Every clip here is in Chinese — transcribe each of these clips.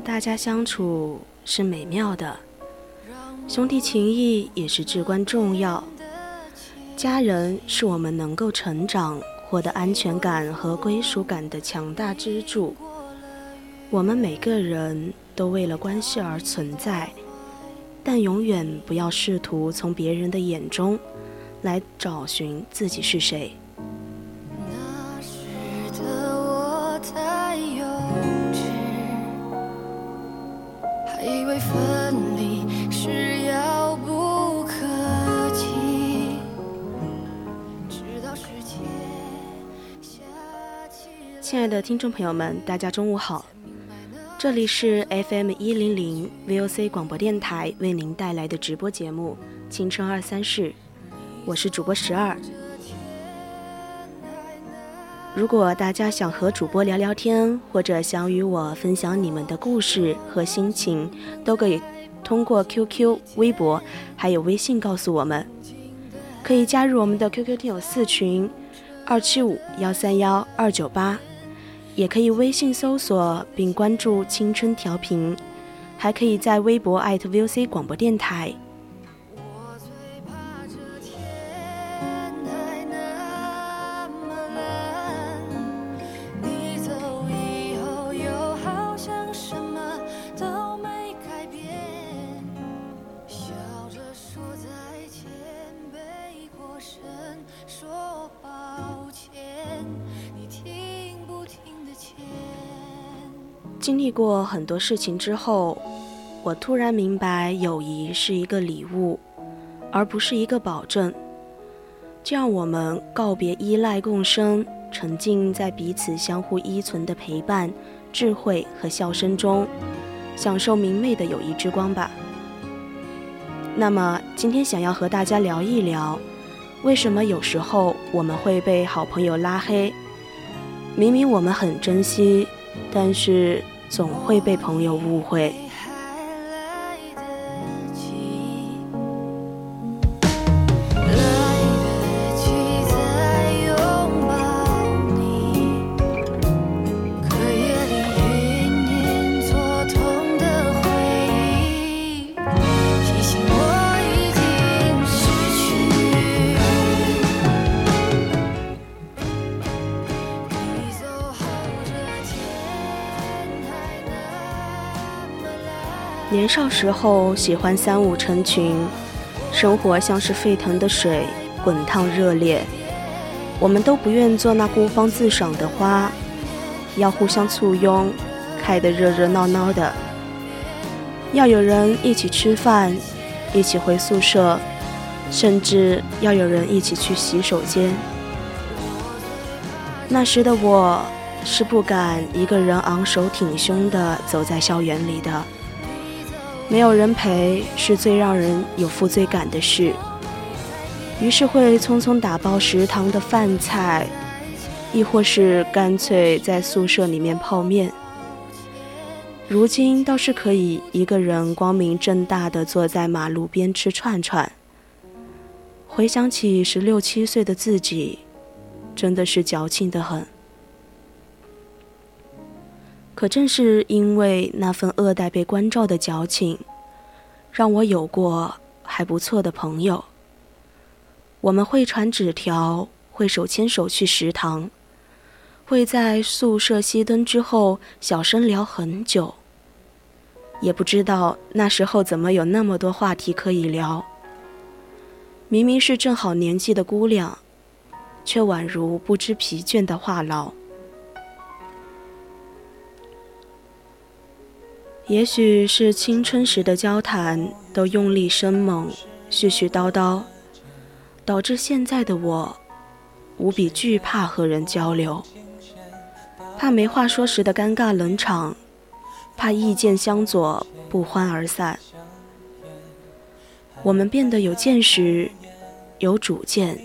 大家相处是美妙的，兄弟情谊也是至关重要。家人是我们能够成长、获得安全感和归属感的强大支柱。我们每个人都为了关系而存在，但永远不要试图从别人的眼中来找寻自己是谁。亲爱的听众朋友们，大家中午好，这里是 FM 一零零 VOC 广播电台为您带来的直播节目《青春二三事》，我是主播十二。如果大家想和主播聊聊天，或者想与我分享你们的故事和心情，都可以通过 QQ、微博还有微信告诉我们。可以加入我们的 QQ 听友四群：二七五幺三幺二九八。也可以微信搜索并关注“青春调频”，还可以在微博艾特 VOC 广播电台。说经历过很多事情之后，我突然明白，友谊是一个礼物，而不是一个保证。就让我们告别依赖共生，沉浸在彼此相互依存的陪伴、智慧和笑声中，享受明媚的友谊之光吧。那么，今天想要和大家聊一聊，为什么有时候我们会被好朋友拉黑？明明我们很珍惜。但是总会被朋友误会。时候喜欢三五成群，生活像是沸腾的水，滚烫热烈。我们都不愿做那孤芳自赏的花，要互相簇拥，开得热热闹闹的。要有人一起吃饭，一起回宿舍，甚至要有人一起去洗手间。那时的我是不敢一个人昂首挺胸地走在校园里的。没有人陪是最让人有负罪感的事，于是会匆匆打包食堂的饭菜，亦或是干脆在宿舍里面泡面。如今倒是可以一个人光明正大的坐在马路边吃串串。回想起十六七岁的自己，真的是矫情的很。可正是因为那份恶待被关照的矫情，让我有过还不错的朋友。我们会传纸条，会手牵手去食堂，会在宿舍熄灯之后小声聊很久。也不知道那时候怎么有那么多话题可以聊。明明是正好年纪的姑娘，却宛如不知疲倦的话痨。也许是青春时的交谈都用力生猛、絮絮叨叨，导致现在的我无比惧怕和人交流，怕没话说时的尴尬冷场。怕意见相左，不欢而散。我们变得有见识，有主见。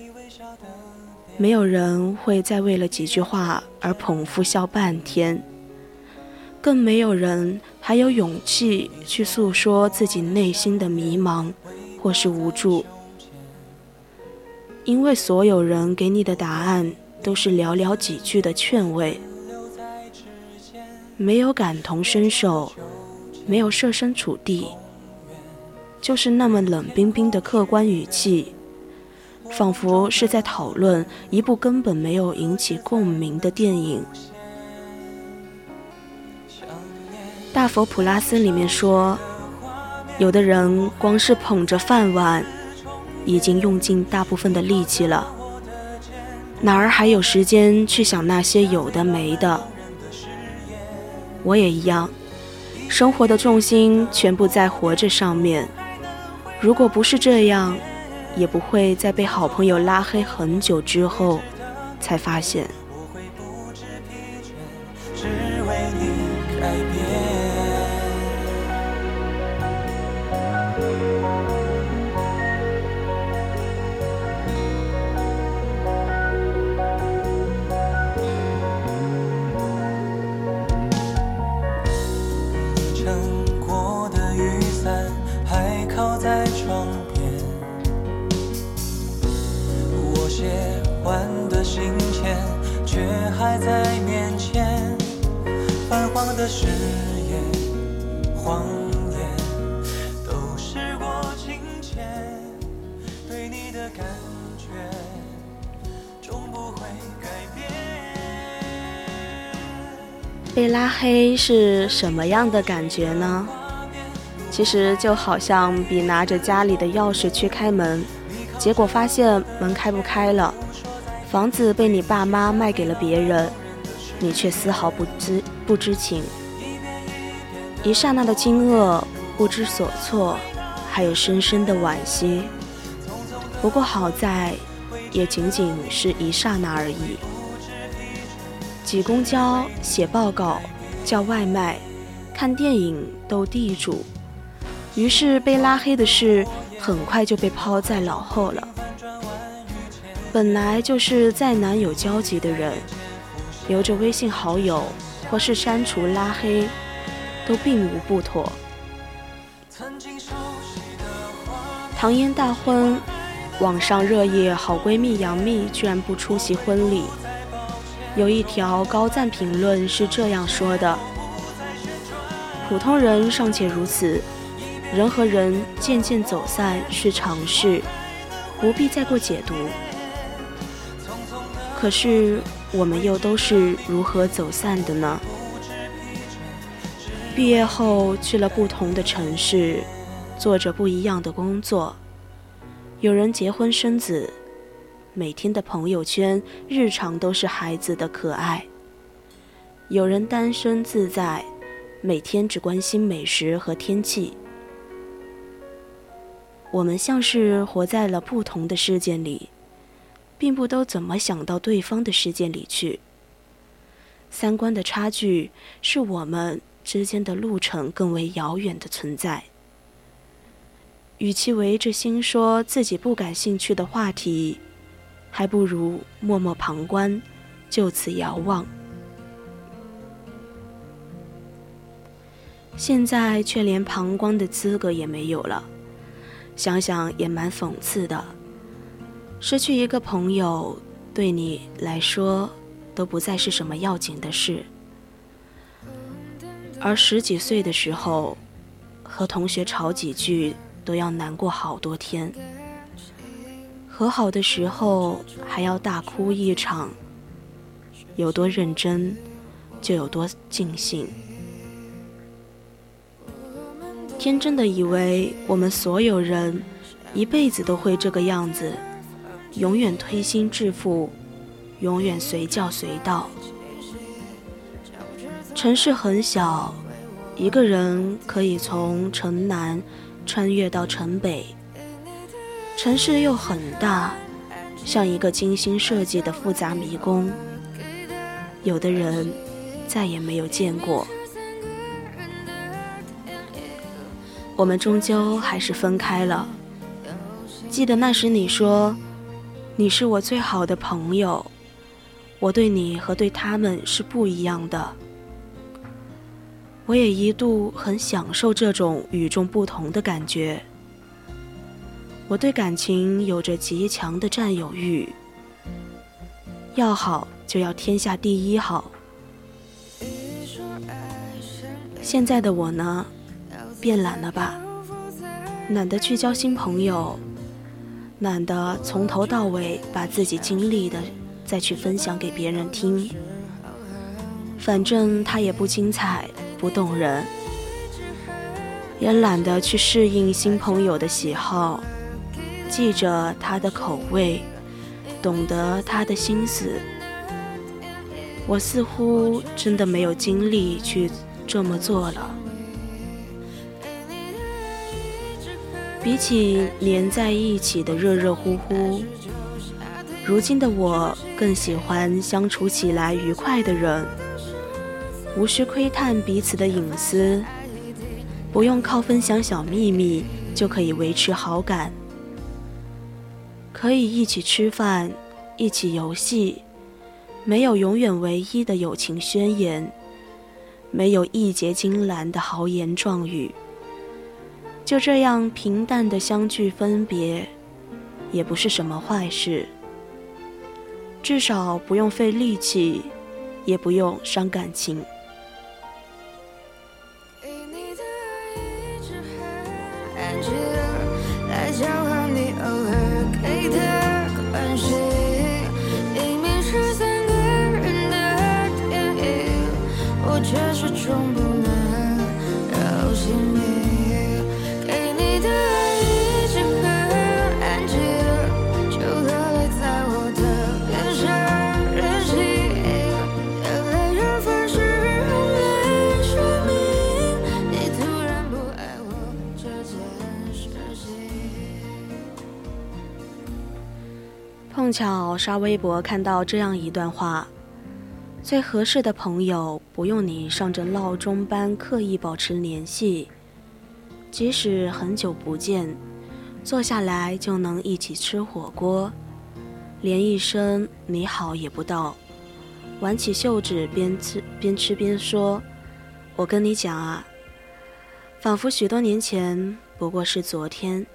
没有人会再为了几句话而捧腹笑半天，更没有人还有勇气去诉说自己内心的迷茫或是无助。因为所有人给你的答案都是寥寥几句的劝慰。没有感同身受，没有设身处地，就是那么冷冰冰的客观语气，仿佛是在讨论一部根本没有引起共鸣的电影。大佛普拉斯里面说，有的人光是捧着饭碗，已经用尽大部分的力气了，哪儿还有时间去想那些有的没的？我也一样，生活的重心全部在活着上面。如果不是这样，也不会在被好朋友拉黑很久之后，才发现。被拉黑是什么样的感觉呢？其实就好像比拿着家里的钥匙去开门，结果发现门开不开了，房子被你爸妈卖给了别人，你却丝毫不知不知情。一刹那的惊愕、不知所措，还有深深的惋惜。不过好在，也仅仅是一刹那而已。挤公交、写报告、叫外卖、看电影、斗地主，于是被拉黑的事很快就被抛在脑后了。本来就是再难有交集的人，留着微信好友或是删除拉黑，都并无不妥。唐嫣大婚，网上热议好闺蜜杨幂居然不出席婚礼。有一条高赞评论是这样说的：“普通人尚且如此，人和人渐渐走散是常事，不必再过解读。可是我们又都是如何走散的呢？毕业后去了不同的城市，做着不一样的工作，有人结婚生子。”每天的朋友圈，日常都是孩子的可爱。有人单身自在，每天只关心美食和天气。我们像是活在了不同的世界里，并不都怎么想到对方的世界里去。三观的差距，是我们之间的路程更为遥远的存在。与其围着心说自己不感兴趣的话题。还不如默默旁观，就此遥望。现在却连旁观的资格也没有了。想想也蛮讽刺的，失去一个朋友，对你来说都不再是什么要紧的事。而十几岁的时候，和同学吵几句都要难过好多天，和好的时候还要大哭一场。有多认真，就有多尽兴。天真的以为我们所有人一辈子都会这个样子，永远推心置腹，永远随叫随到。城市很小，一个人可以从城南穿越到城北。城市又很大，像一个精心设计的复杂迷宫。有的人再也没有见过，我们终究还是分开了。记得那时你说，你是我最好的朋友，我对你和对他们是不一样的。我也一度很享受这种与众不同的感觉。我对感情有着极强的占有欲，要好。就要天下第一好。现在的我呢，变懒了吧？懒得去交新朋友，懒得从头到尾把自己经历的再去分享给别人听。反正它也不精彩，不动人，也懒得去适应新朋友的喜好，记着他的口味，懂得他的心思。我似乎真的没有精力去这么做了。比起黏在一起的热热乎乎，如今的我更喜欢相处起来愉快的人，无需窥探彼此的隐私，不用靠分享小秘密就可以维持好感，可以一起吃饭，一起游戏。没有永远唯一的友情宣言，没有义结金兰的豪言壮语，就这样平淡的相聚分别，也不是什么坏事。至少不用费力气，也不用伤感情。碰巧刷微博看到这样一段话：最合适的朋友不用你上着闹钟般刻意保持联系，即使很久不见，坐下来就能一起吃火锅，连一声你好也不道，挽起袖子边吃边吃边说：“我跟你讲啊，仿佛许多年前不过是昨天。”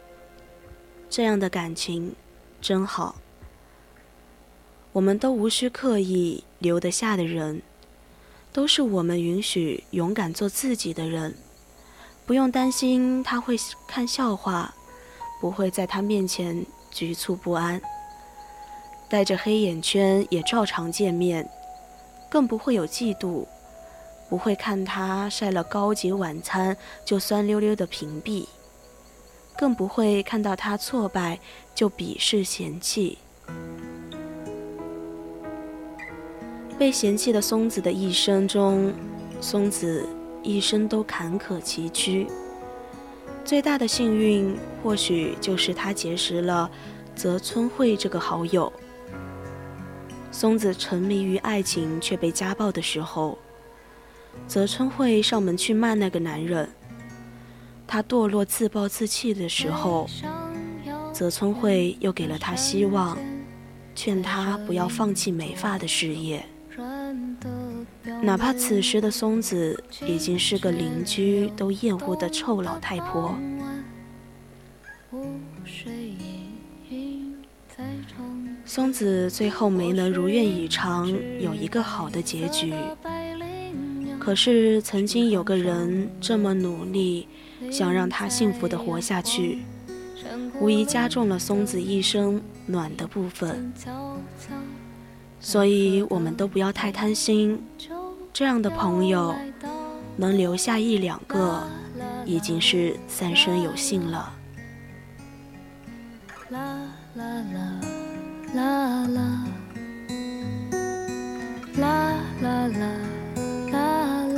这样的感情真好。我们都无需刻意留得下的人，都是我们允许勇敢做自己的人，不用担心他会看笑话，不会在他面前局促不安，带着黑眼圈也照常见面，更不会有嫉妒，不会看他晒了高级晚餐就酸溜溜的屏蔽，更不会看到他挫败就鄙视嫌弃。被嫌弃的松子的一生中，松子一生都坎坷崎岖。最大的幸运，或许就是他结识了泽村惠这个好友。松子沉迷于爱情却被家暴的时候，泽村惠上门去骂那个男人。他堕落自暴自弃的时候，泽村惠又给了他希望，劝他不要放弃美发的事业。哪怕此时的松子已经是个邻居都厌恶的臭老太婆。松子最后没能如愿以偿，有一个好的结局。可是曾经有个人这么努力，想让他幸福的活下去，无疑加重了松子一生暖的部分。所以，我们都不要太贪心，这样的朋友能留下一两个，已经是三生有幸了。啦啦啦。啦啦啦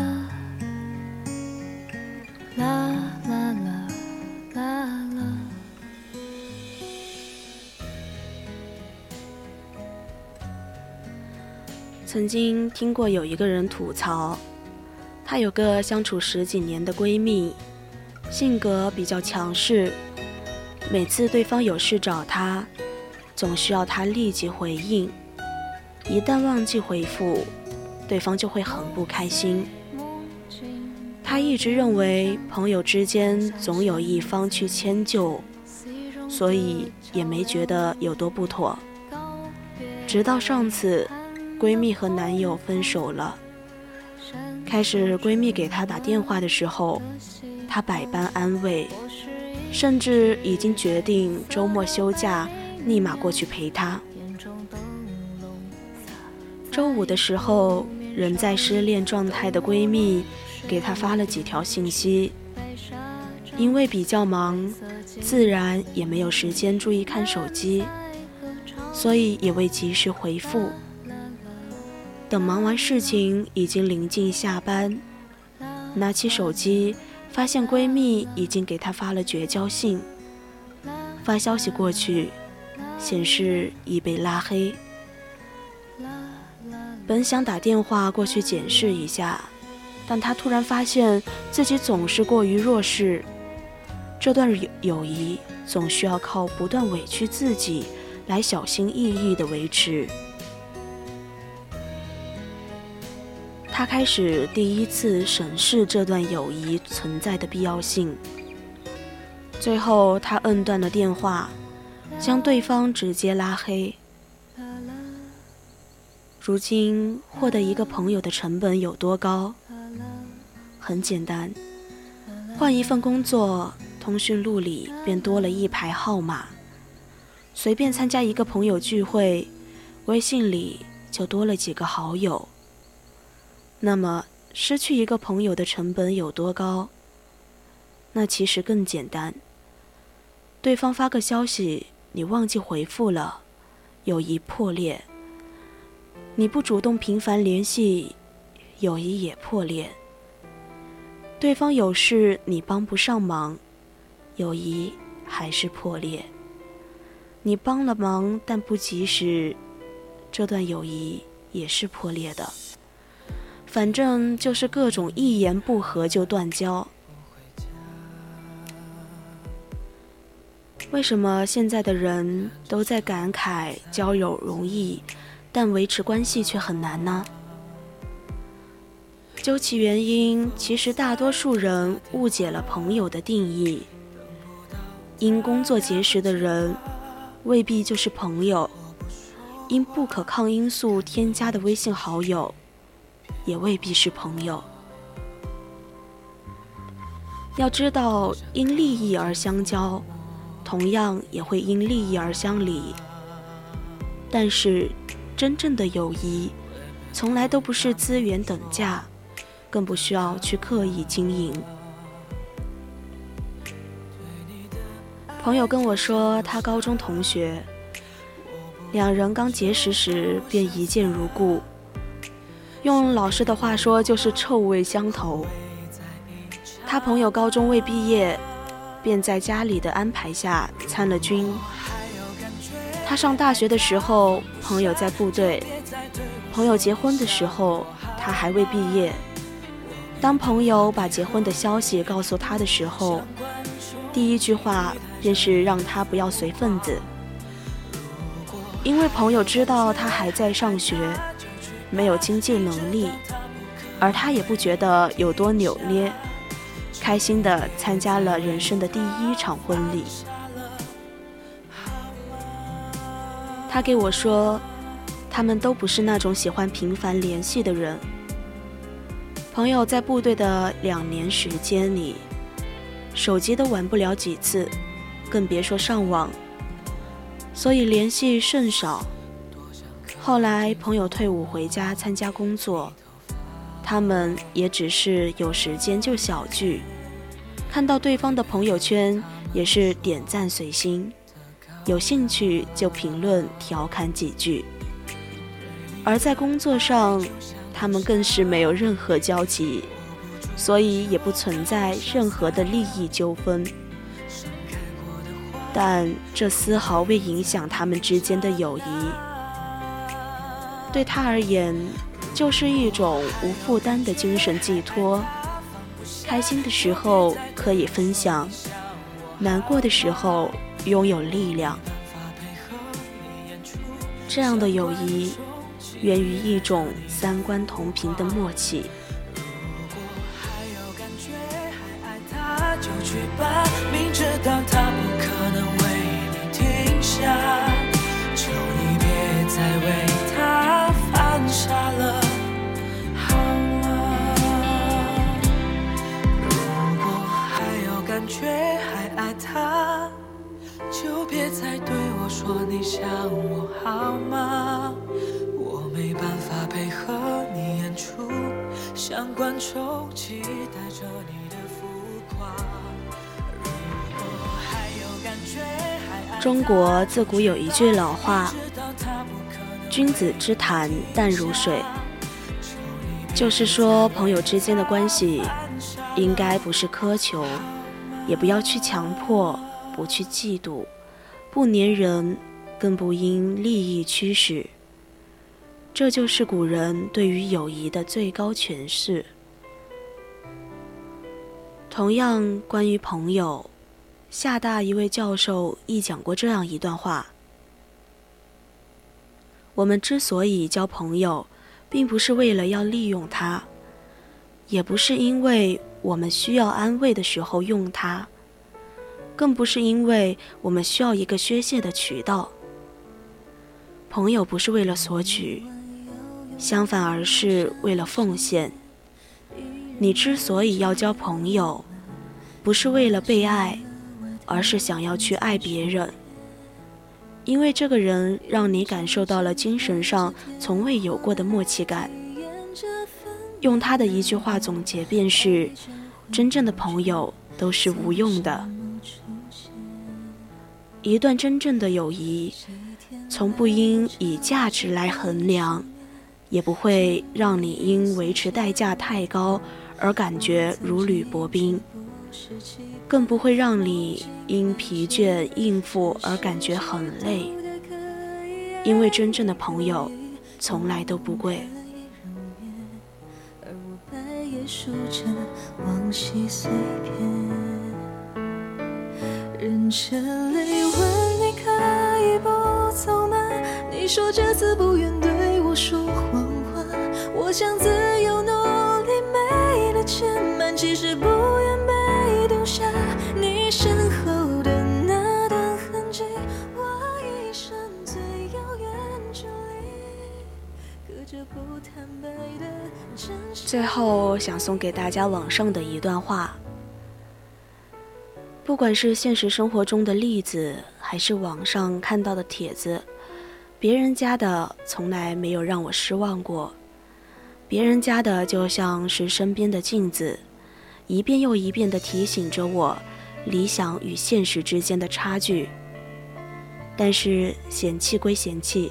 曾经听过有一个人吐槽，她有个相处十几年的闺蜜，性格比较强势，每次对方有事找她。总需要她立即回应，一旦忘记回复，对方就会很不开心。她一直认为朋友之间总有一方去迁就，所以也没觉得有多不妥。直到上次，闺蜜和男友分手了，开始闺蜜给她打电话的时候，她百般安慰，甚至已经决定周末休假。立马过去陪她。周五的时候，仍在失恋状态的闺蜜给她发了几条信息，因为比较忙，自然也没有时间注意看手机，所以也未及时回复。等忙完事情，已经临近下班，拿起手机，发现闺蜜已经给她发了绝交信，发消息过去。显示已被拉黑。本想打电话过去检视一下，但她突然发现自己总是过于弱势，这段友友谊总需要靠不断委屈自己来小心翼翼的维持。他开始第一次审视这段友谊存在的必要性。最后，他摁断了电话。将对方直接拉黑。如今获得一个朋友的成本有多高？很简单，换一份工作，通讯录里便多了一排号码；随便参加一个朋友聚会，微信里就多了几个好友。那么，失去一个朋友的成本有多高？那其实更简单，对方发个消息。你忘记回复了，友谊破裂；你不主动频繁联系，友谊也破裂。对方有事你帮不上忙，友谊还是破裂。你帮了忙但不及时，这段友谊也是破裂的。反正就是各种一言不合就断交。为什么现在的人都在感慨交友容易，但维持关系却很难呢？究其原因，其实大多数人误解了朋友的定义。因工作结识的人，未必就是朋友；因不可抗因素添加的微信好友，也未必是朋友。要知道，因利益而相交。同样也会因利益而相离，但是真正的友谊从来都不是资源等价，更不需要去刻意经营。朋友跟我说，他高中同学，两人刚结识时便一见如故，用老师的话说就是臭味相投。他朋友高中未毕业。便在家里的安排下参了军。他上大学的时候，朋友在部队；朋友结婚的时候，他还未毕业。当朋友把结婚的消息告诉他的时候，第一句话便是让他不要随份子，因为朋友知道他还在上学，没有经济能力，而他也不觉得有多扭捏，开心的参加了人生的第一场婚礼。他给我说，他们都不是那种喜欢频繁联系的人。朋友在部队的两年时间里，手机都玩不了几次，更别说上网，所以联系甚少。后来朋友退伍回家参加工作，他们也只是有时间就小聚，看到对方的朋友圈也是点赞随心。有兴趣就评论调侃几句，而在工作上，他们更是没有任何交集，所以也不存在任何的利益纠纷。但这丝毫未影响他们之间的友谊。对他而言，就是一种无负担的精神寄托。开心的时候可以分享，难过的时候。拥有力量，这样的友谊源于一种三观同频的默契。明知道我说你想我好吗？我没办法配合你演出，像观众期待着你的浮夸。中国自古有一句老话：“君子之谈淡如水。”就是说，朋友之间的关系应该不是苛求，也不要去强迫。不去嫉妒，不粘人，更不因利益驱使。这就是古人对于友谊的最高诠释。同样，关于朋友，厦大一位教授亦讲过这样一段话：我们之所以交朋友，并不是为了要利用他，也不是因为我们需要安慰的时候用他。更不是因为我们需要一个宣泄的渠道。朋友不是为了索取，相反而是为了奉献。你之所以要交朋友，不是为了被爱，而是想要去爱别人。因为这个人让你感受到了精神上从未有过的默契感。用他的一句话总结便是：真正的朋友都是无用的。一段真正的友谊，从不应以价值来衡量，也不会让你因维持代价太高而感觉如履薄冰，更不会让你因疲倦应付而感觉很累。因为真正的朋友，从来都不贵。认真泪问你可以不走吗？你说这次不愿对我说谎话。我想自由努力没了牵绊，其实不愿被丢下。你身后的那段痕迹，我一生最遥远距离，隔着不坦白的真实。最后想送给大家网上的一段话。不管是现实生活中的例子，还是网上看到的帖子，别人家的从来没有让我失望过。别人家的就像是身边的镜子，一遍又一遍地提醒着我理想与现实之间的差距。但是嫌弃归嫌弃，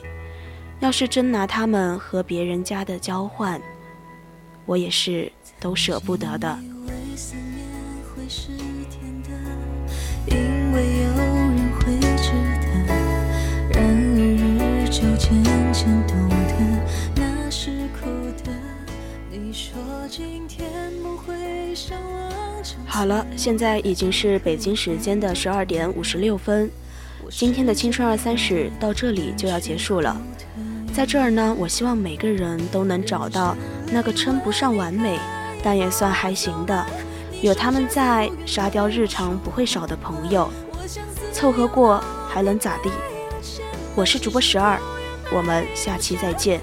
要是真拿他们和别人家的交换，我也是都舍不得的。就渐渐懂得那是苦的。你说今天不会像往。好了，现在已经是北京时间的十二点五十六分，今天的青春二三十到这里就要结束了。在这儿呢，我希望每个人都能找到那个称不上完美，但也算还行的，有他们在沙雕日常不会少的朋友，凑合过还能咋地？我是主播十二我们下期再见。